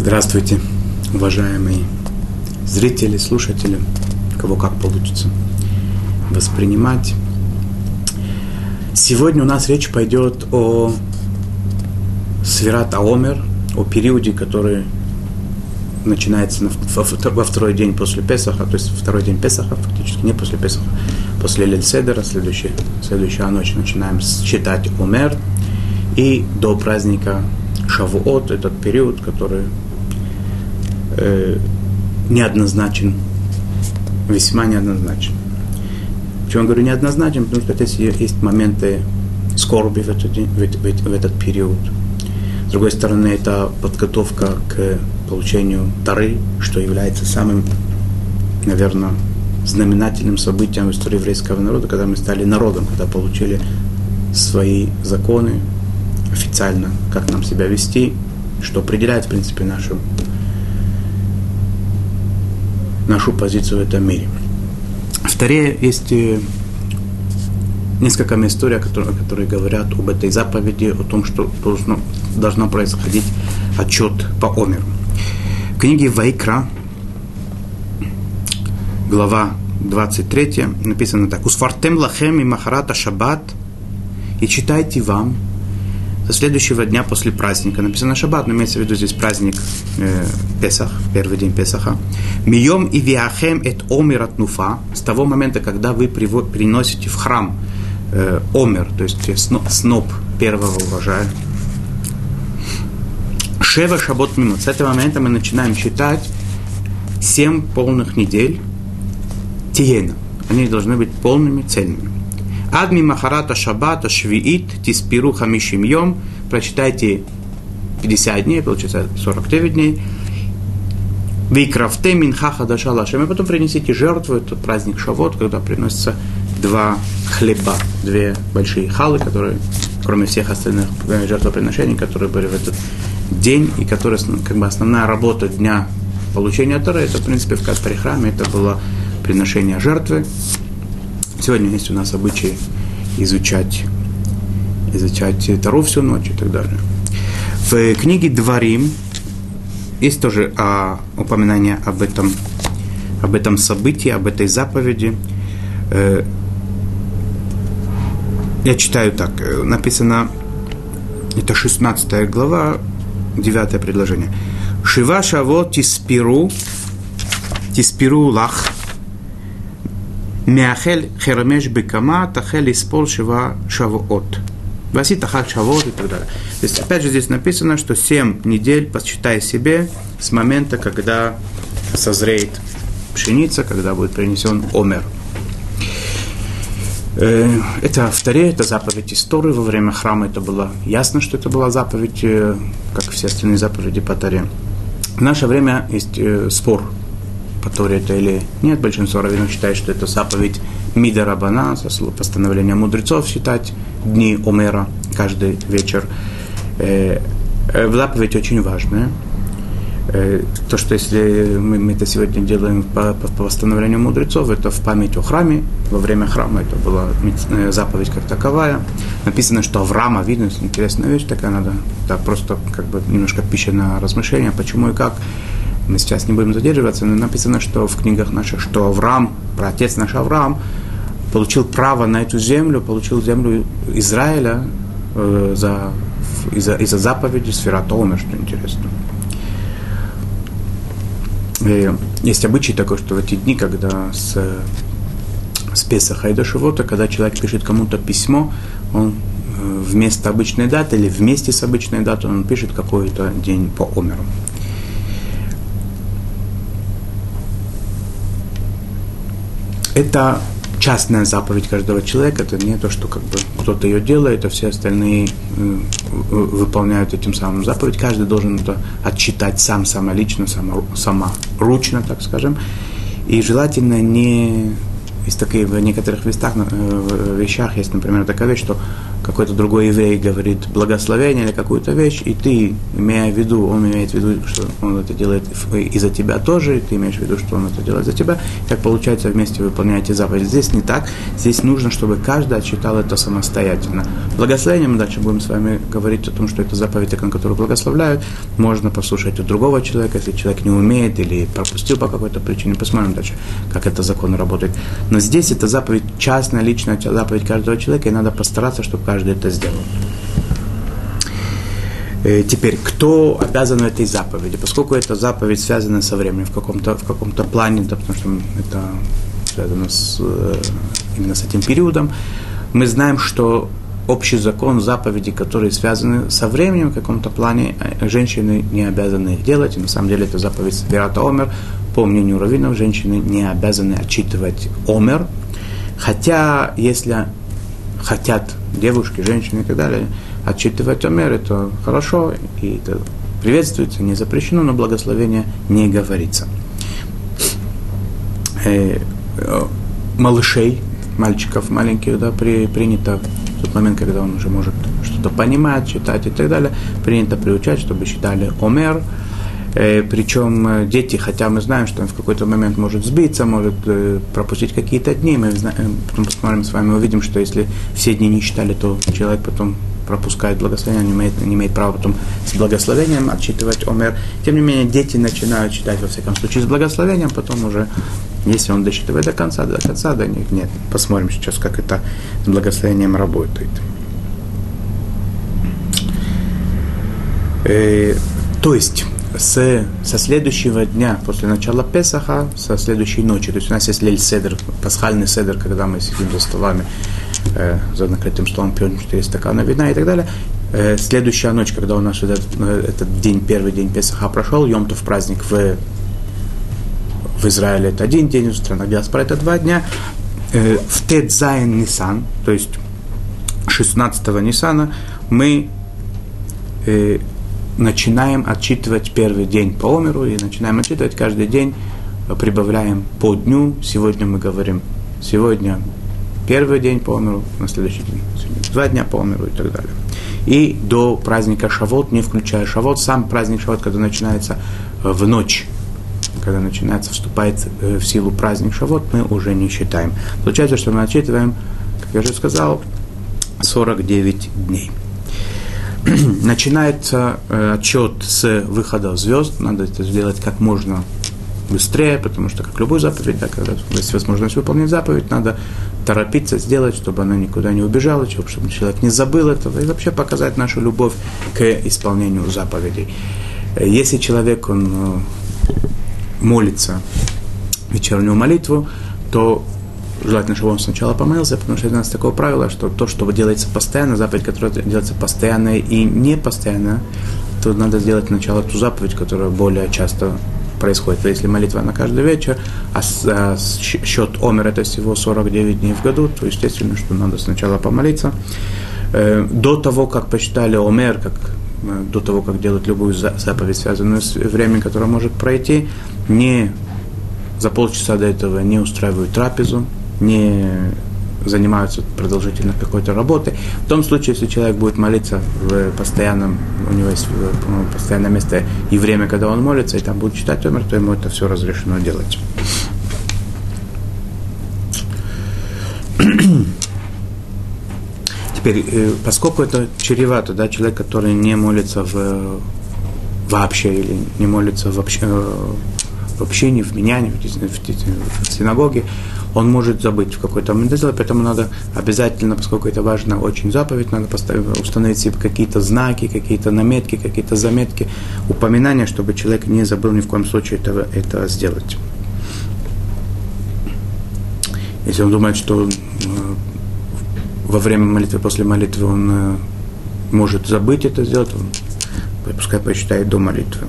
Здравствуйте, уважаемые зрители, слушатели, кого как получится воспринимать. Сегодня у нас речь пойдет о Сферат Аомер, о периоде, который начинается на, во второй день после Песаха, то есть второй день Песаха, фактически не после Песаха, после Лельседера, следующая, следующая ночь начинаем считать Омер, и до праздника Шавуот, этот период, который э, неоднозначен, весьма неоднозначен. Почему я говорю неоднозначен? Потому что здесь есть моменты скорби в этот, в, в, в этот период. С другой стороны, это подготовка к получению Тары, что является самым, наверное, знаменательным событием в истории еврейского народа, когда мы стали народом, когда получили свои законы официально, как нам себя вести, что определяет, в принципе, нашу нашу позицию в этом мире. В есть э, несколько историй, которые, которые говорят об этой заповеди, о том, что должно, должно происходить отчет по Омеру. В книге Вайкра, глава 23, написано так. «Усфартем лахем и махарата шаббат» и читайте вам со следующего дня после праздника. Написано шаббат, но имеется в виду здесь праздник э, Песах, первый день Песаха. Мием и виахем эт омер от нуфа, с того момента, когда вы приносите в храм э, омер, то есть сноп, сноп первого урожая. Шева шабот мимо. С этого момента мы начинаем считать семь полных недель тиена. Они должны быть полными, цельными. Адми Махарата Шабата Швиит Тиспиру Хамишим Йом. Прочитайте 50 дней, получается 49 дней. Викрафте Минхаха Дашалашем. И потом принесите жертву, это праздник Шавот, когда приносятся два хлеба, две большие халы, которые, кроме всех остальных э, жертвоприношений, которые были в этот день, и которые, как бы, основная работа дня получения Торы, это, в принципе, в при храме, это было приношение жертвы, Сегодня есть у нас обычай изучать, изучать Тару всю ночь и так далее. В книге Дворим есть тоже а, упоминание об этом, об этом событии, об этой заповеди. Э, я читаю так, написано, это 16 глава, 9 предложение. Шива шаво тиспиру, тиспиру лах, Мяхель херамеш бекама тахель испол шива шавуот. Васит ахак шавуот и так далее. То есть, опять же, здесь написано, что 7 недель посчитай себе с момента, когда созреет пшеница, когда будет принесен омер. Это в Таре, это заповедь истории. Во время храма это было ясно, что это была заповедь, как все остальные заповеди по Таре. В наше время есть спор по Торе это или нет. Большинство раввинов считает, что это заповедь Мида Рабана, постановление мудрецов считать дни Омера каждый вечер. Э, э, заповедь очень важная. Э, то, что если мы, мы это сегодня делаем по, по, по восстановлению мудрецов, это в память о храме. Во время храма это была заповедь как таковая. Написано, что Авраама, видно, интересная вещь такая, надо да, просто как бы немножко пища на размышления, почему и как мы сейчас не будем задерживаться, но написано, что в книгах наших, что Авраам, отец наш Авраам, получил право на эту землю, получил землю Израиля э, за, из-за, из-за заповеди Сфератома, что интересно. И есть обычай такой, что в эти дни, когда с, с Песаха и до Шивота, когда человек пишет кому-то письмо, он э, вместо обычной даты или вместе с обычной датой он пишет какой-то день по Омеру. Это частная заповедь каждого человека, это не то, что как бы кто-то ее делает, а все остальные э, выполняют этим самым заповедь. Каждый должен это отчитать сам, самолично, само, сама, ручно, так скажем. И желательно не есть такие в некоторых местах, в вещах есть, например, такая вещь, что какой-то другой еврей говорит благословение или какую-то вещь, и ты, имея в виду, он имеет в виду, что он это делает и за тебя тоже, и ты имеешь в виду, что он это делает за тебя, как получается вместе выполняете заповедь. Здесь не так, здесь нужно, чтобы каждый отчитал это самостоятельно. Благословение мы дальше будем с вами говорить о том, что это заповедь, на которую благословляют, можно послушать у другого человека, если человек не умеет или пропустил по какой-то причине, посмотрим дальше, как это закон работает. Но здесь это заповедь частная, личная заповедь каждого человека, и надо постараться, чтобы каждый каждый это сделал. Э, теперь, кто обязан этой заповеди? Поскольку эта заповедь связана со временем в каком-то, в каком-то плане, да, потому что это связано с, э, именно с этим периодом, мы знаем, что общий закон заповеди, которые связаны со временем в каком-то плане, э, женщины не обязаны их делать. И на самом деле это заповедь Верата Омер. По мнению раввинов, женщины не обязаны отчитывать Омер. Хотя, если хотят девушки, женщины и так далее, отчитывать Омер, это хорошо, и это приветствуется, не запрещено, но благословение не говорится. Э, э, малышей, мальчиков маленьких, да, при, принято в тот момент, когда он уже может что-то понимать, читать и так далее, принято приучать, чтобы считали Омер, причем э, дети, хотя мы знаем, что он в какой-то момент может сбиться, может э, пропустить какие-то дни, мы знаем, потом посмотрим с вами, увидим, что если все дни не читали, то человек потом пропускает благословение, не имеет, не имеет права потом с благословением отчитывать Омер. Тем не менее, дети начинают читать, во всяком случае, с благословением, потом уже, если он досчитывает до конца, до конца, да нет, нет. Посмотрим сейчас, как это с благословением работает. Э, то есть, с, со следующего дня, после начала Песаха, со следующей ночи, то есть у нас есть лель седер, пасхальный седер, когда мы сидим за столами, э, за накрытым столом, пьем 4 стакана вина и так далее. Э, следующая ночь, когда у нас этот, э, этот день, первый день Песаха прошел, Йомтов праздник в, в Израиле это один день, в странах диаспора это два дня. Э, в Тедзайн Нисан, то есть 16 Нисана, мы э, начинаем отчитывать первый день по умеру и начинаем отчитывать каждый день, э, прибавляем по дню. Сегодня мы говорим, сегодня первый день по умеру, на следующий день два дня по умеру и так далее. И до праздника Шавот, не включая Шавот, сам праздник Шавот, когда начинается э, в ночь, когда начинается, вступает э, в силу праздник Шавот, мы уже не считаем. Получается, что мы отчитываем, как я уже сказал, 49 дней. начинается э, отчет с выхода звезд. Надо это сделать как можно быстрее, потому что, как любую заповедь, да, когда есть возможность выполнить заповедь, надо торопиться сделать, чтобы она никуда не убежала, чтобы человек не забыл этого, и вообще показать нашу любовь к исполнению заповедей. Если человек, он э, молится вечернюю молитву, то желательно, чтобы он сначала помолился, потому что у нас такое правило, что то, что делается постоянно, заповедь, которая делается постоянно и не постоянно, то надо сделать сначала ту заповедь, которая более часто происходит. То если молитва на каждый вечер, а, а счет омер это всего 49 дней в году, то естественно, что надо сначала помолиться. Э, до того, как посчитали омер, как э, до того, как делать любую заповедь, связанную с временем, которое может пройти, не за полчаса до этого не устраивают трапезу, не занимаются продолжительно какой-то работой. В том случае, если человек будет молиться в постоянном, у него есть постоянное место и время, когда он молится, и там будет читать умер, то ему это все разрешено делать. Теперь, э, поскольку это чревато, да, человек, который не молится в, вообще или не молится в, общ, э, в общении, в менянии, в, в, в синагоге, он может забыть в какой-то момент сделать, поэтому надо обязательно, поскольку это важно, очень заповедь, надо поставить, установить себе какие-то знаки, какие-то наметки, какие-то заметки, упоминания, чтобы человек не забыл ни в коем случае этого, это сделать. Если он думает, что э, во время молитвы, после молитвы он э, может забыть это сделать, пускай почитает до молитвы.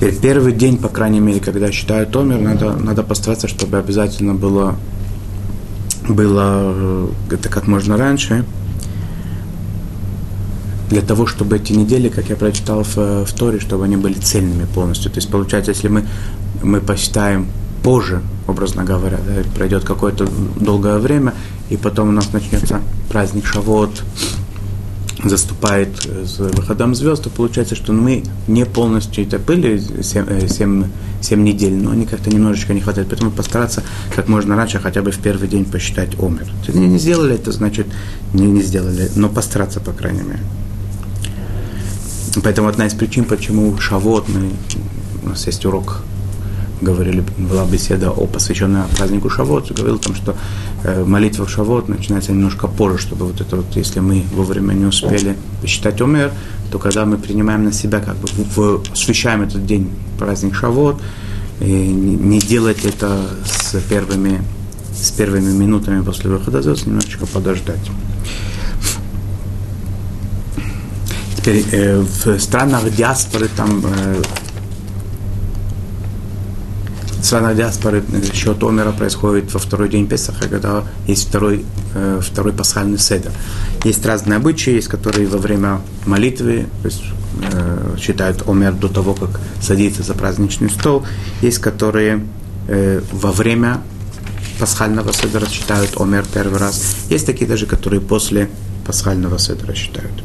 Теперь первый день, по крайней мере, когда считают умер, надо, надо постараться, чтобы обязательно было, было э, это как можно раньше. для того, чтобы эти недели, как я прочитал в, в Торе, чтобы они были цельными полностью. То есть получается, если мы, мы посчитаем позже, образно говоря, да, пройдет какое-то долгое время, и потом у нас начнется праздник Шавот, заступает с выходом звезд, то получается, что мы не полностью это были 7, 7, 7 недель, но они как-то немножечко не хватает. Поэтому постараться как можно раньше хотя бы в первый день посчитать омер. Если не сделали это, значит не, не сделали, но постараться, по крайней мере. Поэтому одна из причин, почему Шавот, мы, у нас есть урок говорили, была беседа о посвященная празднику Шавот, говорил там, что э, молитва в Шавот начинается немножко позже, чтобы вот это вот, если мы вовремя не успели посчитать Омер, то когда мы принимаем на себя, как бы в, освещаем этот день, праздник Шавот, и не делать это с первыми, с первыми минутами после выхода звезд, немножечко подождать. Теперь э, в странах диаспоры там э, Страна диаспоры счет Омера происходит во второй день Песаха, когда есть второй, э, второй пасхальный седер. Есть разные обычаи, есть которые во время молитвы, то есть э, считают Омер до того, как садится за праздничный стол. Есть которые э, во время пасхального седера считают Омер первый раз. Есть такие даже, которые после пасхального седера считают.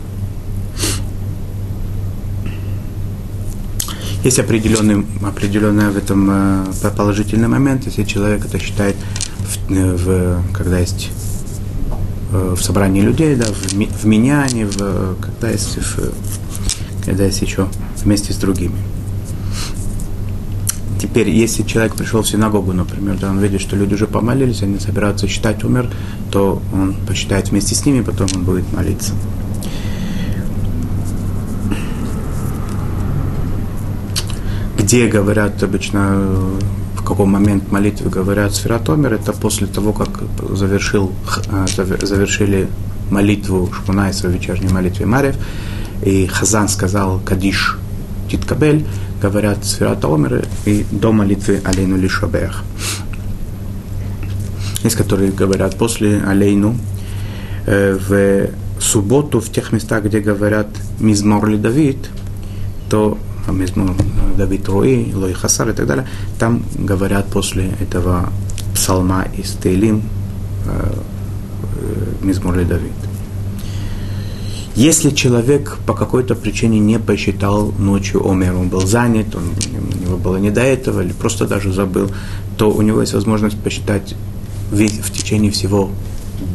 Есть определенный, определенный в этом э, положительный момент, если человек это считает, в, э, в, когда есть э, в собрании людей, да, в, в меняне, в, когда есть, в, когда есть еще вместе с другими. Теперь, если человек пришел в синагогу, например, да, он видит, что люди уже помолились, они собираются считать умер, то он посчитает вместе с ними, потом он будет молиться. Где говорят обычно, в каком момент молитвы говорят Сфератомер, это после того, как завершил, э, завершили молитву Шкунайса в вечерней молитве Марев, и Хазан сказал Кадиш Титкабель, говорят Сфератомер и до молитвы Алейну Лишабех. Есть, которые говорят после Алейну, э, в субботу в тех местах, где говорят Мизмор Давид, то Мизмор Давид Руи, Лой Хасар и так далее, там говорят после этого псалма из Тейлим э, э, Мизмор Давид. Если человек по какой-то причине не посчитал ночью Омер, он был занят, он, у него было не до этого, или просто даже забыл, то у него есть возможность посчитать весь, в течение всего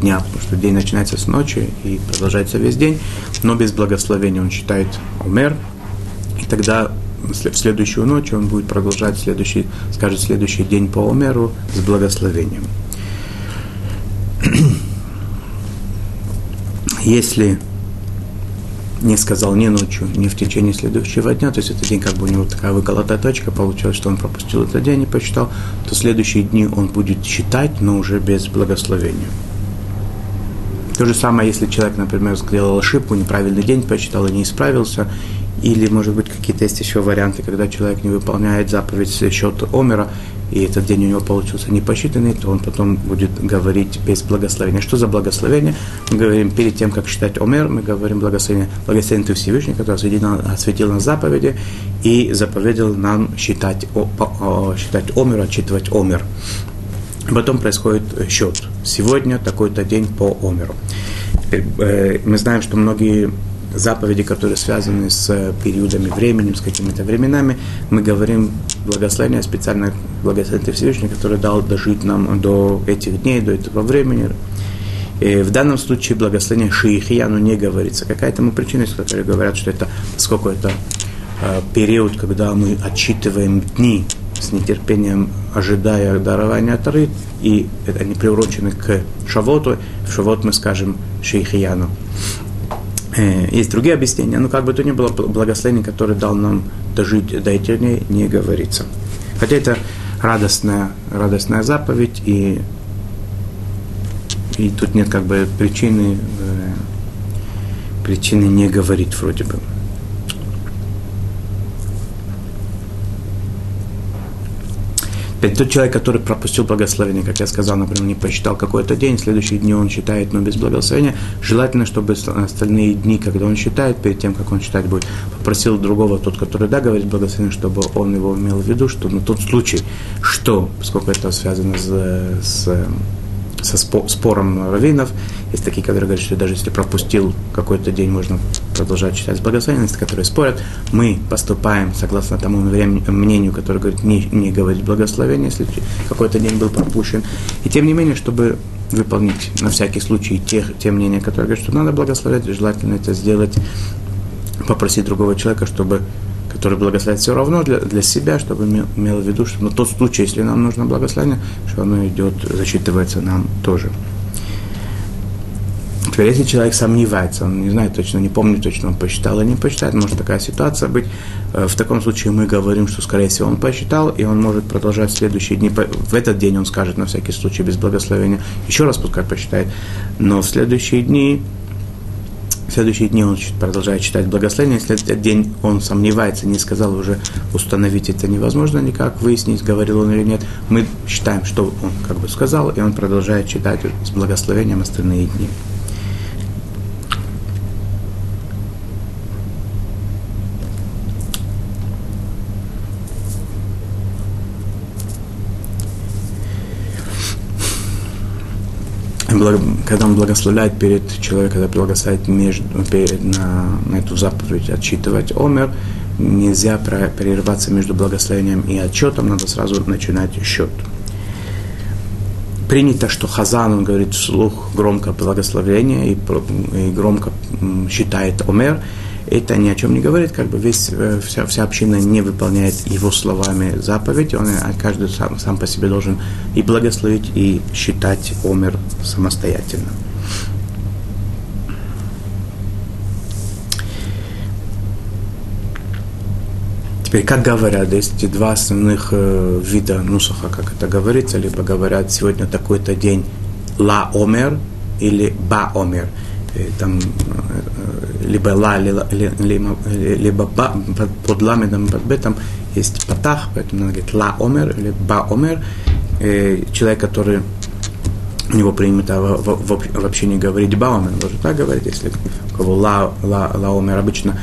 дня, потому что день начинается с ночи и продолжается весь день, но без благословения он считает Омер, тогда в следующую ночь он будет продолжать следующий, скажет следующий день по Омеру с благословением. Если не сказал ни ночью, ни в течение следующего дня, то есть этот день как бы у него такая выколотая точка, получилось, что он пропустил этот день и посчитал, то следующие дни он будет считать, но уже без благословения. То же самое, если человек, например, сделал ошибку, неправильный день посчитал и не исправился, или, может быть, какие-то есть еще варианты, когда человек не выполняет заповедь счет Омера, и этот день у него получился не посчитанный, то он потом будет говорить без благословения. Что за благословение? Мы говорим перед тем, как считать Омер, мы говорим благословение. Благословение Ты Всевышний, который осветил, осветил нас заповеди и заповедил нам считать, считать Омер, отчитывать Омер. Потом происходит счет. Сегодня такой-то день по Омеру. Э, мы знаем, что многие заповеди, которые связаны с периодами времени, с какими-то временами, мы говорим благословение, специально благословение Всевышний, который дал дожить нам до этих дней, до этого времени. И в данном случае благословение Шиихияну не говорится. Какая тому причина, из которой говорят, что это, поскольку это э, период, когда мы отчитываем дни с нетерпением ожидая дарования Тары, и они приурочены к Шавоту, в Шавот мы скажем Шейхияну. Э, есть другие объяснения, но как бы то ни было, благословение, которое дал нам дожить до этих дней, не говорится. Хотя это радостная, радостная заповедь, и, и тут нет как бы причины, э, причины не говорить вроде бы. Теперь тот человек, который пропустил благословение, как я сказал, например, не посчитал какой-то день, следующие дни он считает, но без благословения, желательно, чтобы остальные дни, когда он считает, перед тем, как он считать будет, попросил другого, тот, который да, говорит благословение, чтобы он его имел в виду, что на тот случай, что, поскольку это связано с, с со спором раввинов. Есть такие, которые говорят, что даже если пропустил какой-то день, можно продолжать читать с благословенности, которые спорят. Мы поступаем согласно тому мнению, которое говорит не, не говорить благословение, если какой-то день был пропущен. И тем не менее, чтобы выполнить на всякий случай те, те мнения, которые говорят, что надо благословлять, желательно это сделать, попросить другого человека, чтобы который благословит все равно для, для себя, чтобы имел, в виду, что на тот случай, если нам нужно благословение, что оно идет, зачитывается нам тоже. Теперь, если человек сомневается, он не знает точно, не помнит точно, он посчитал или не посчитает, может такая ситуация быть. Э, в таком случае мы говорим, что, скорее всего, он посчитал, и он может продолжать в следующие дни. В этот день он скажет, на всякий случай, без благословения, еще раз пускай посчитает. Но в следующие дни в следующие дни он продолжает читать благословение. Если этот день он сомневается, не сказал уже, установить это невозможно никак, выяснить, говорил он или нет. Мы считаем, что он как бы сказал, и он продолжает читать с благословением остальные дни. Когда он благословляет перед человеком, когда благословляет между, перед, на, на эту заповедь отчитывать омер, нельзя прерываться между благословением и отчетом, надо сразу начинать счет. Принято, что Хазан, он говорит вслух громко благословение и, и громко считает омер, это ни о чем не говорит, как бы весь, э, вся, вся община не выполняет его словами заповедь, он, а каждый сам, сам по себе должен и благословить, и считать омер самостоятельно. Теперь, как говорят, есть два основных э, вида нусаха, как это говорится, либо говорят, сегодня такой-то день ла омер или ба омер. Э, там э, либо ла, либо, либо ба, под ламедом, под бетом есть патах, поэтому надо говорить ла омер или ба омер. Э, человек, который у него принято вообще не говорить ба омер, может так говорить, если у кого ла, ла, ла омер, обычно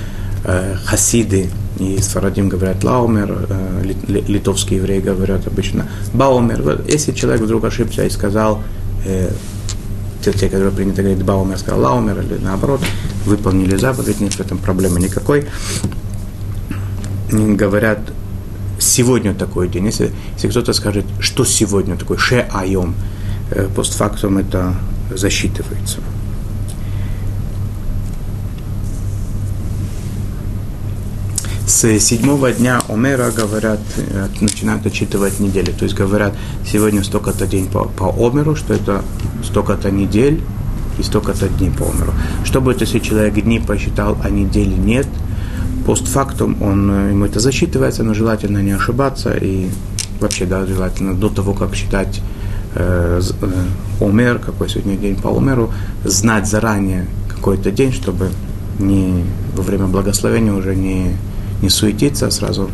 хасиды и Сфарадим говорят лаумер, литовские евреи говорят обычно баумер. Если человек вдруг ошибся и сказал те, те которые принято говорить Баумер сказал Лаумер, или наоборот, выполнили заповедь, нет в этом проблемы никакой. Говорят, сегодня такой день. Если, если кто-то скажет, что сегодня такой, ше айом, э, постфактум это засчитывается. с седьмого дня Омера, говорят, э, начинают отчитывать недели. То есть говорят, сегодня столько-то день по, по Омеру, что это столько-то недель и столько-то дней по Омеру. Что будет, если человек дни посчитал, а недели нет? Постфактум он, э, ему это засчитывается, но желательно не ошибаться и вообще, да, желательно до того, как считать э, э, Омер, какой сегодня день по Омеру, знать заранее какой-то день, чтобы не во время благословения уже не не суетиться, а сразу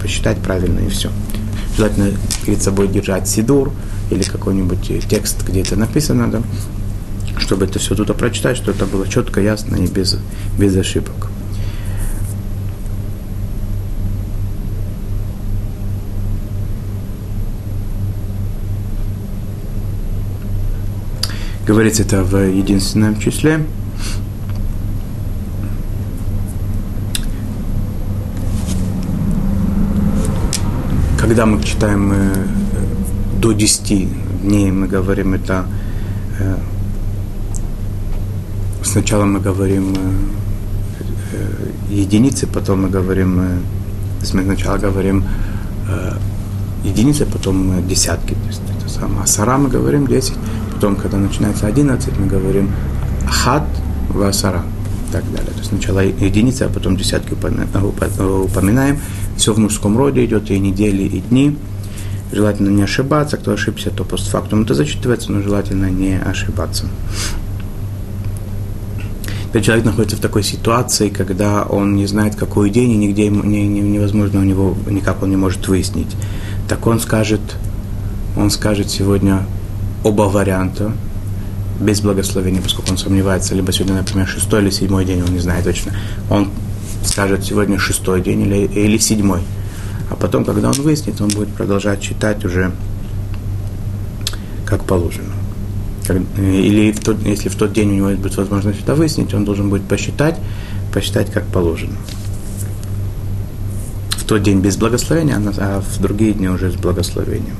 посчитать правильно и все. Желательно перед собой держать сидур или какой-нибудь текст, где это написано, да, чтобы это все туда прочитать, что это было четко, ясно и без, без ошибок. Говорится это в единственном числе. Когда мы читаем э, до 10 дней, мы говорим это э, сначала мы говорим э, э, единицы, потом мы говорим, э, мы сначала говорим э, единицы, потом э, десятки, то есть это самое. Асара мы говорим 10, потом, когда начинается 11, мы говорим хат васара и так далее. То есть сначала единицы, а потом десятки упоминаем. Все в мужском роде идет, и недели, и дни. Желательно не ошибаться. Кто ошибся, то постфактум это зачитывается, но желательно не ошибаться. Когда человек находится в такой ситуации, когда он не знает, какой день, и нигде не, не, невозможно у него, никак он не может выяснить, так он скажет, он скажет сегодня оба варианта без благословения, поскольку он сомневается, либо сегодня, например, шестой или седьмой день, он не знает точно. Он скажет сегодня шестой день или, или седьмой. А потом, когда он выяснит, он будет продолжать читать уже как положено. Или в тот, если в тот день у него будет возможность это выяснить, он должен будет посчитать, посчитать как положено. В тот день без благословения, а в другие дни уже с благословением.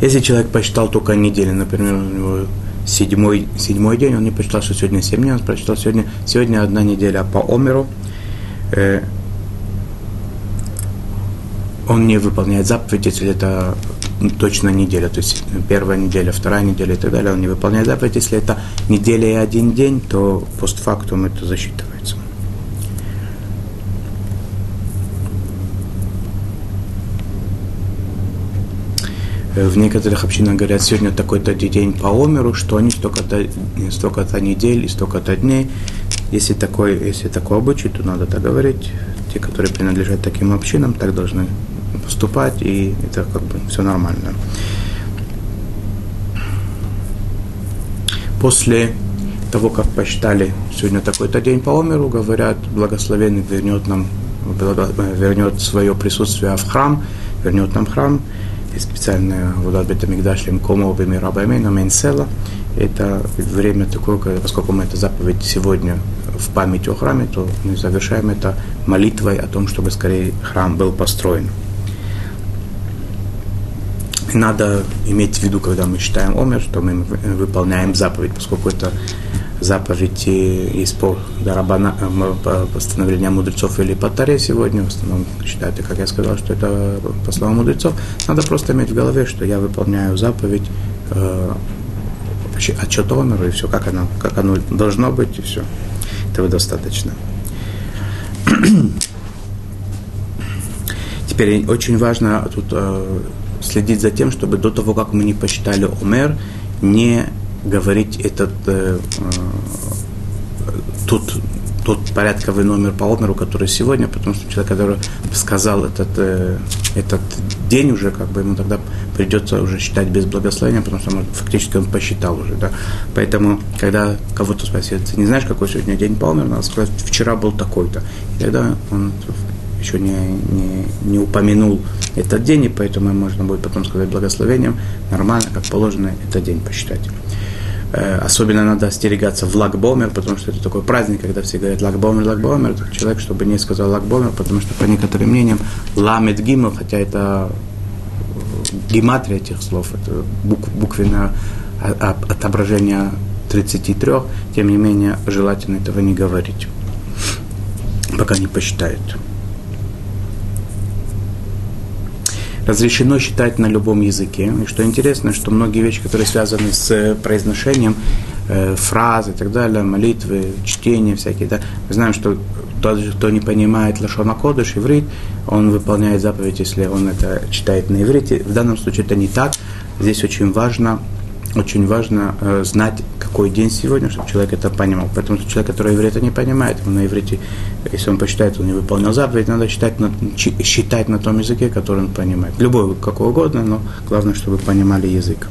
Если человек посчитал только неделю, например, у него седьмой, седьмой день, он не посчитал, что сегодня семь дней, он прочитал сегодня, сегодня одна неделя по Омеру, э, он не выполняет заповедь, если это точно неделя, то есть первая неделя, вторая неделя и так далее, он не выполняет заповедь. Если это неделя и один день, то постфактум это засчитывается. Э, в некоторых общинах говорят, сегодня такой-то день по омеру, что они столько-то, столько-то недель и столько-то дней. Если такой, если такой обычай, то надо так говорить. Те, которые принадлежат таким общинам, так должны поступать, и это как бы все нормально. После того, как посчитали сегодня такой-то день по омеру, говорят, благословенный вернет нам вернет свое присутствие в храм, вернет нам храм, есть специальная вода Бетамикдаш Лемкомо Бемирабаймейна Мейнсела. Это время такое, поскольку мы это заповедь сегодня в память о храме, то мы завершаем это молитвой о том, чтобы скорее храм был построен. Надо иметь в виду, когда мы читаем Омер, что мы выполняем заповедь, поскольку это заповедь из по Дарабана, э, постановления мудрецов или по Таре сегодня, в основном считают, как я сказал, что это по словам мудрецов, надо просто иметь в голове, что я выполняю заповедь э, отчет Омеру, и все, как оно, как оно должно быть, и все. Этого достаточно. Теперь очень важно тут э, следить за тем, чтобы до того, как мы не посчитали Омер, не говорить этот э, э, тут тот порядковый номер по Омеру, который сегодня, потому что человек, который сказал этот, э, этот день уже, как бы ему тогда придется уже считать без благословения, потому что он, фактически он посчитал уже. Да? Поэтому, когда кого-то спросят, ты не знаешь, какой сегодня день по Омеру, надо сказать, вчера был такой-то. И тогда он еще не, не, не упомянул этот день, и поэтому можно будет потом сказать благословением, нормально, как положено, этот день посчитать. Э, особенно надо остерегаться в лагбомер, потому что это такой праздник, когда все говорят лагбомер, лагбомер. Человек, чтобы не сказал лагбомер, потому что по некоторым мнениям ламет гимл, хотя это э, гематрия этих слов, это бук, буквенное отображение 33, тем не менее желательно этого не говорить, пока не посчитают. Разрешено считать на любом языке. И что интересно, что многие вещи, которые связаны с э, произношением, э, фразы и так далее, молитвы, чтения всякие, да, мы знаем, что тот, кто не понимает Лашона Кодыш, иврит, он выполняет заповедь, если он это читает на иврите. В данном случае это не так. Здесь очень важно очень важно э, знать, какой день сегодня, чтобы человек это понимал. Поэтому человек, который иврит не понимает, он на иврите, если он посчитает, он не выполнил заповедь, надо считать на, считать на том языке, который он понимает. Любой, какой угодно, но главное, чтобы понимали язык.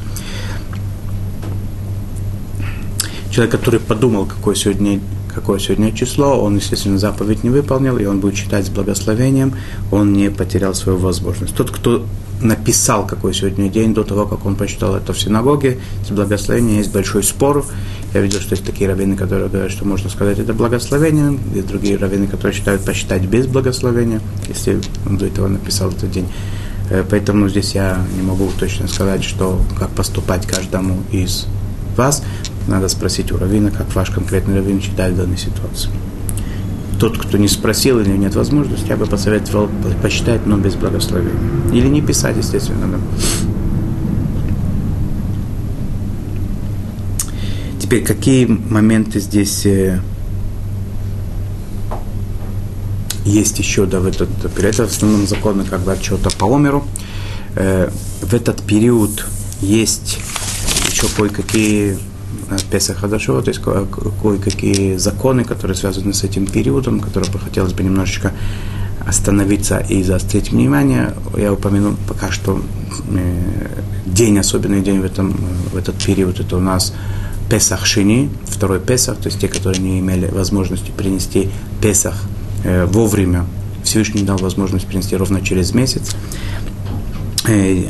Человек, который подумал, какой сегодня какое сегодня число, он, естественно, заповедь не выполнил, и он будет читать с благословением, он не потерял свою возможность. Тот, кто написал, какой сегодня день, до того, как он почитал это в синагоге, с благословением есть большой спор. Я видел, что есть такие раввины, которые говорят, что можно сказать это благословением, и другие раввины, которые считают посчитать без благословения, если он до этого написал этот день. Э, поэтому здесь я не могу точно сказать, что как поступать каждому из вас. Надо спросить у раввина, как ваш конкретный раввин считает в данной ситуации тот, кто не спросил или нет возможности, я бы посоветовал посчитать, но без благословения. Или не писать, естественно. Да. Теперь, какие моменты здесь э, есть еще, да, в этот период, это в основном законы как бы отчета по Омеру. Э, в этот период есть еще кое-какие Песах Хадашова, то есть кое-какие законы, которые связаны с этим периодом, которые бы хотелось бы немножечко остановиться и заострить внимание, я упомяну пока что э, день, особенный день в, этом, в этот период, это у нас Песах Шини, второй Песах, то есть те, которые не имели возможности принести Песах э, вовремя, Всевышний дал возможность принести ровно через месяц.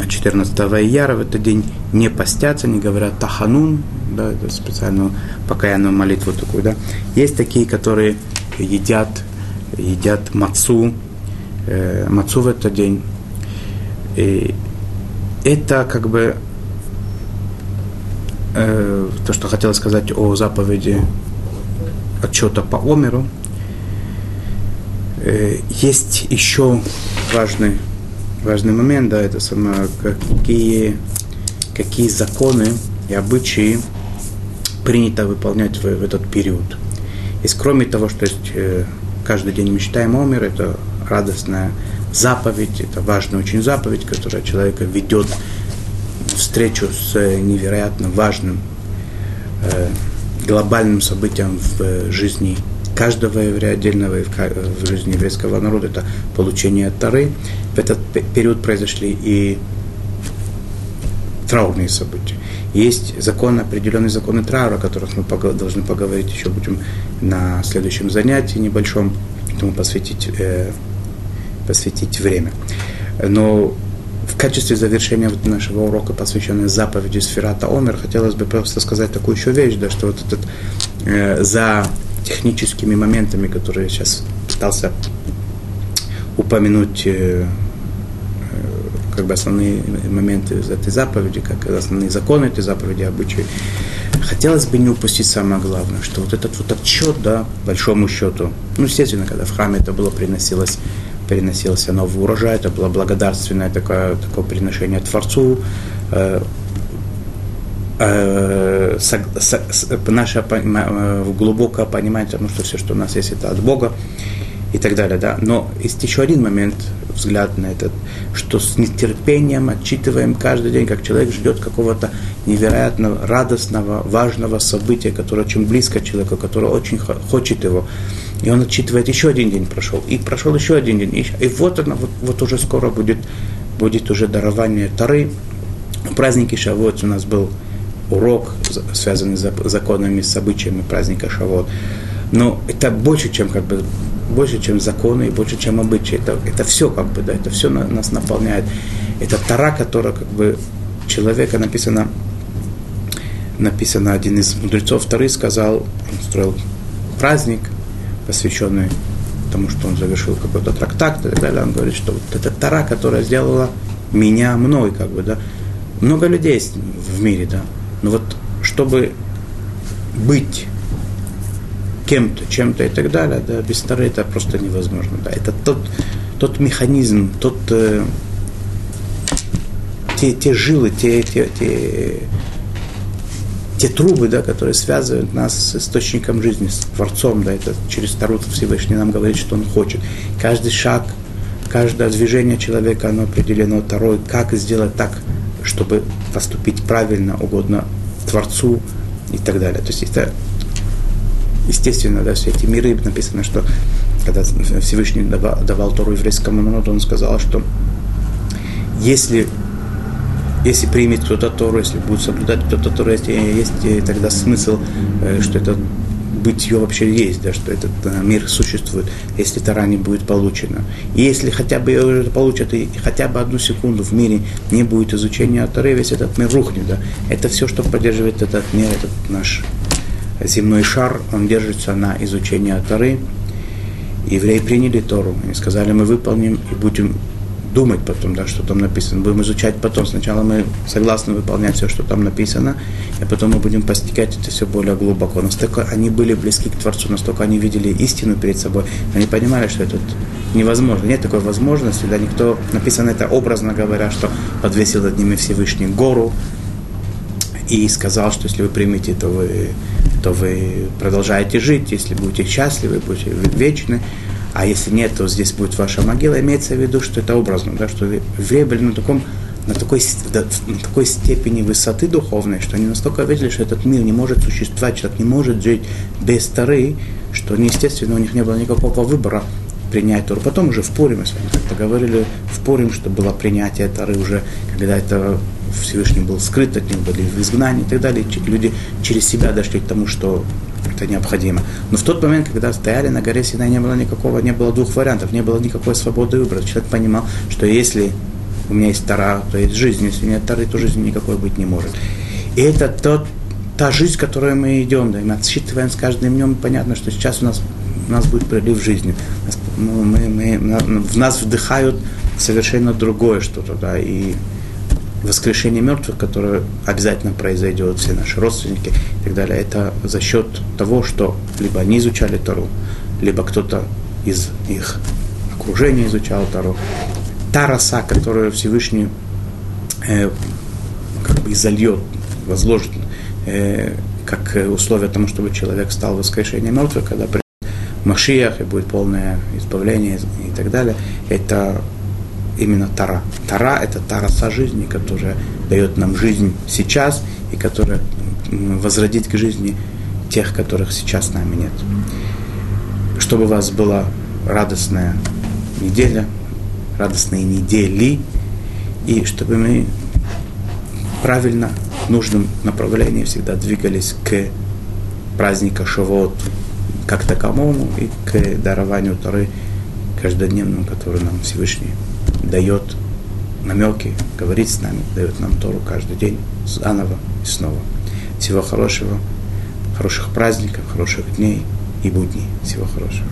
14 э, ияра в этот день не постятся, не говорят таханун, да, это специальную покаянную молитву такую, да. Есть такие, которые едят, едят мацу, э, мацу в этот день. И это как бы э, то, что хотел сказать о заповеди отчета по Омеру. Э, есть еще важный, важный момент, да, это самое, какие, какие законы и обычаи принято выполнять в, в этот период. И кроме того, что есть, э, каждый день мы читаем Омер, это радостная заповедь, это важная очень заповедь, которая человека ведет встречу с невероятно важным э, глобальным событием в жизни каждого еврея отдельного в жизни еврейского народа, это получение Тары. В этот период произошли и траурные события. Есть законы, определенные законы траура, о которых мы должны поговорить еще будем на следующем занятии небольшом, этому посвятить, э, посвятить время. Но в качестве завершения вот нашего урока, посвященного заповеди Сферата Омер, хотелось бы просто сказать такую еще вещь, да, что вот этот э, за техническими моментами, которые я сейчас пытался упомянуть э, как бы основные моменты этой заповеди, как основные законы этой заповеди, обычаи. Хотелось бы не упустить самое главное, что вот этот вот отчет, да, большому счету, ну, естественно, когда в храме это было приносилось, переносился новый урожай, это было благодарственное такое, такое приношение Творцу, э, э, наше э, глубокое понимание тому, что все, что у нас есть, это от Бога и так далее. Да? Но есть еще один момент, взгляд на этот, что с нетерпением отчитываем каждый день, как человек ждет какого-то невероятно радостного, важного события, которое очень близко человеку, которое очень хочет его. И он отчитывает, еще один день прошел, и прошел еще один день. И, и вот, оно, вот, вот уже скоро будет, будет уже дарование Тары. В празднике Шавот у нас был урок, связанный с законами, с событиями праздника Шавот. Но это больше, чем как бы больше, чем законы и больше, чем обычаи. Это, это все как бы, да, это все на, нас наполняет. Это Тара, которая как бы человека написано, написано один из мудрецов Тары сказал, он строил праздник, посвященный тому, что он завершил какой-то трактат и так далее. Он говорит, что вот это Тара, которая сделала меня мной, как бы, да. Много людей в мире, да. Но вот чтобы быть кем-то, чем-то и так далее, да, без Тары это просто невозможно. Да. Это тот, тот механизм, тот, э, те, те жилы, те, те, те, те трубы, да, которые связывают нас с источником жизни, с Творцом, да, это через Тару Всевышний нам говорит, что Он хочет. Каждый шаг, каждое движение человека, оно определено второй, как сделать так, чтобы поступить правильно, угодно Творцу и так далее. То есть это естественно, да, все эти миры, написано, что когда Всевышний давал, давал Тору еврейскому народу, он сказал, что если, если примет кто-то Тору, если будет соблюдать кто-то Тору, есть, есть тогда смысл, э, что это бытие вообще есть, да, что этот э, мир существует, если Тора не будет получена. И если хотя бы ее получат, и хотя бы одну секунду в мире не будет изучения Торы, весь этот мир рухнет. Да. Это все, что поддерживает этот мир, этот наш земной шар, он держится на изучении Торы. Евреи приняли Тору и сказали, мы выполним и будем думать потом, да, что там написано. Будем изучать потом. Сначала мы согласны выполнять все, что там написано, а потом мы будем постигать это все более глубоко. Настолько они были близки к Творцу, настолько они видели истину перед собой. Они понимали, что это невозможно. Нет такой возможности, да, никто, написано это образно говоря, что подвесил над ними Всевышний гору и сказал, что если вы примете, то вы то вы продолжаете жить, если будете счастливы, будете вечны, а если нет, то здесь будет ваша могила. Имеется в виду, что это образно, да, что евреи были на, таком, на, такой, на такой степени высоты духовной, что они настолько видели, что этот мир не может существовать, человек не может жить без Тары, что, естественно, у них не было никакого выбора принять Тору. Потом уже в Пуре, мы с вами как-то в Пурим, что было принятие Торы уже, когда это Всевышний был скрыт от них, были в изгнании и так далее. Люди через себя дошли к тому, что это необходимо. Но в тот момент, когда стояли на горе Синай, не было никакого, не было двух вариантов, не было никакой свободы выбора. Человек понимал, что если у меня есть Тара, то есть жизнь, если нет Тары, то жизни никакой быть не может. И это тот, та жизнь, в которой мы идем, да, мы отсчитываем с каждым днем, понятно, что сейчас у нас, у нас будет прилив жизни. Мы, мы, мы, в нас вдыхают совершенно другое что-то, да, и воскрешение мертвых, которое обязательно произойдет, все наши родственники и так далее, это за счет того, что либо они изучали Тару, либо кто-то из их окружения изучал Тару. Та роса, которую Всевышний э, как бы изольет, возложит э, как условие тому, чтобы человек стал воскрешением мертвых, когда придет Машиях и будет полное избавление и так далее, это именно Тара. Тара – это та роса жизни, которая дает нам жизнь сейчас и которая возродит к жизни тех, которых сейчас с нами нет. Чтобы у вас была радостная неделя, радостные недели, и чтобы мы правильно, в нужном направлении всегда двигались к празднику Шавот как таковому и к дарованию Торы каждодневному, который нам Всевышний дает намеки, говорит с нами, дает нам Тору каждый день, заново и снова. Всего хорошего, хороших праздников, хороших дней и будней. Всего хорошего.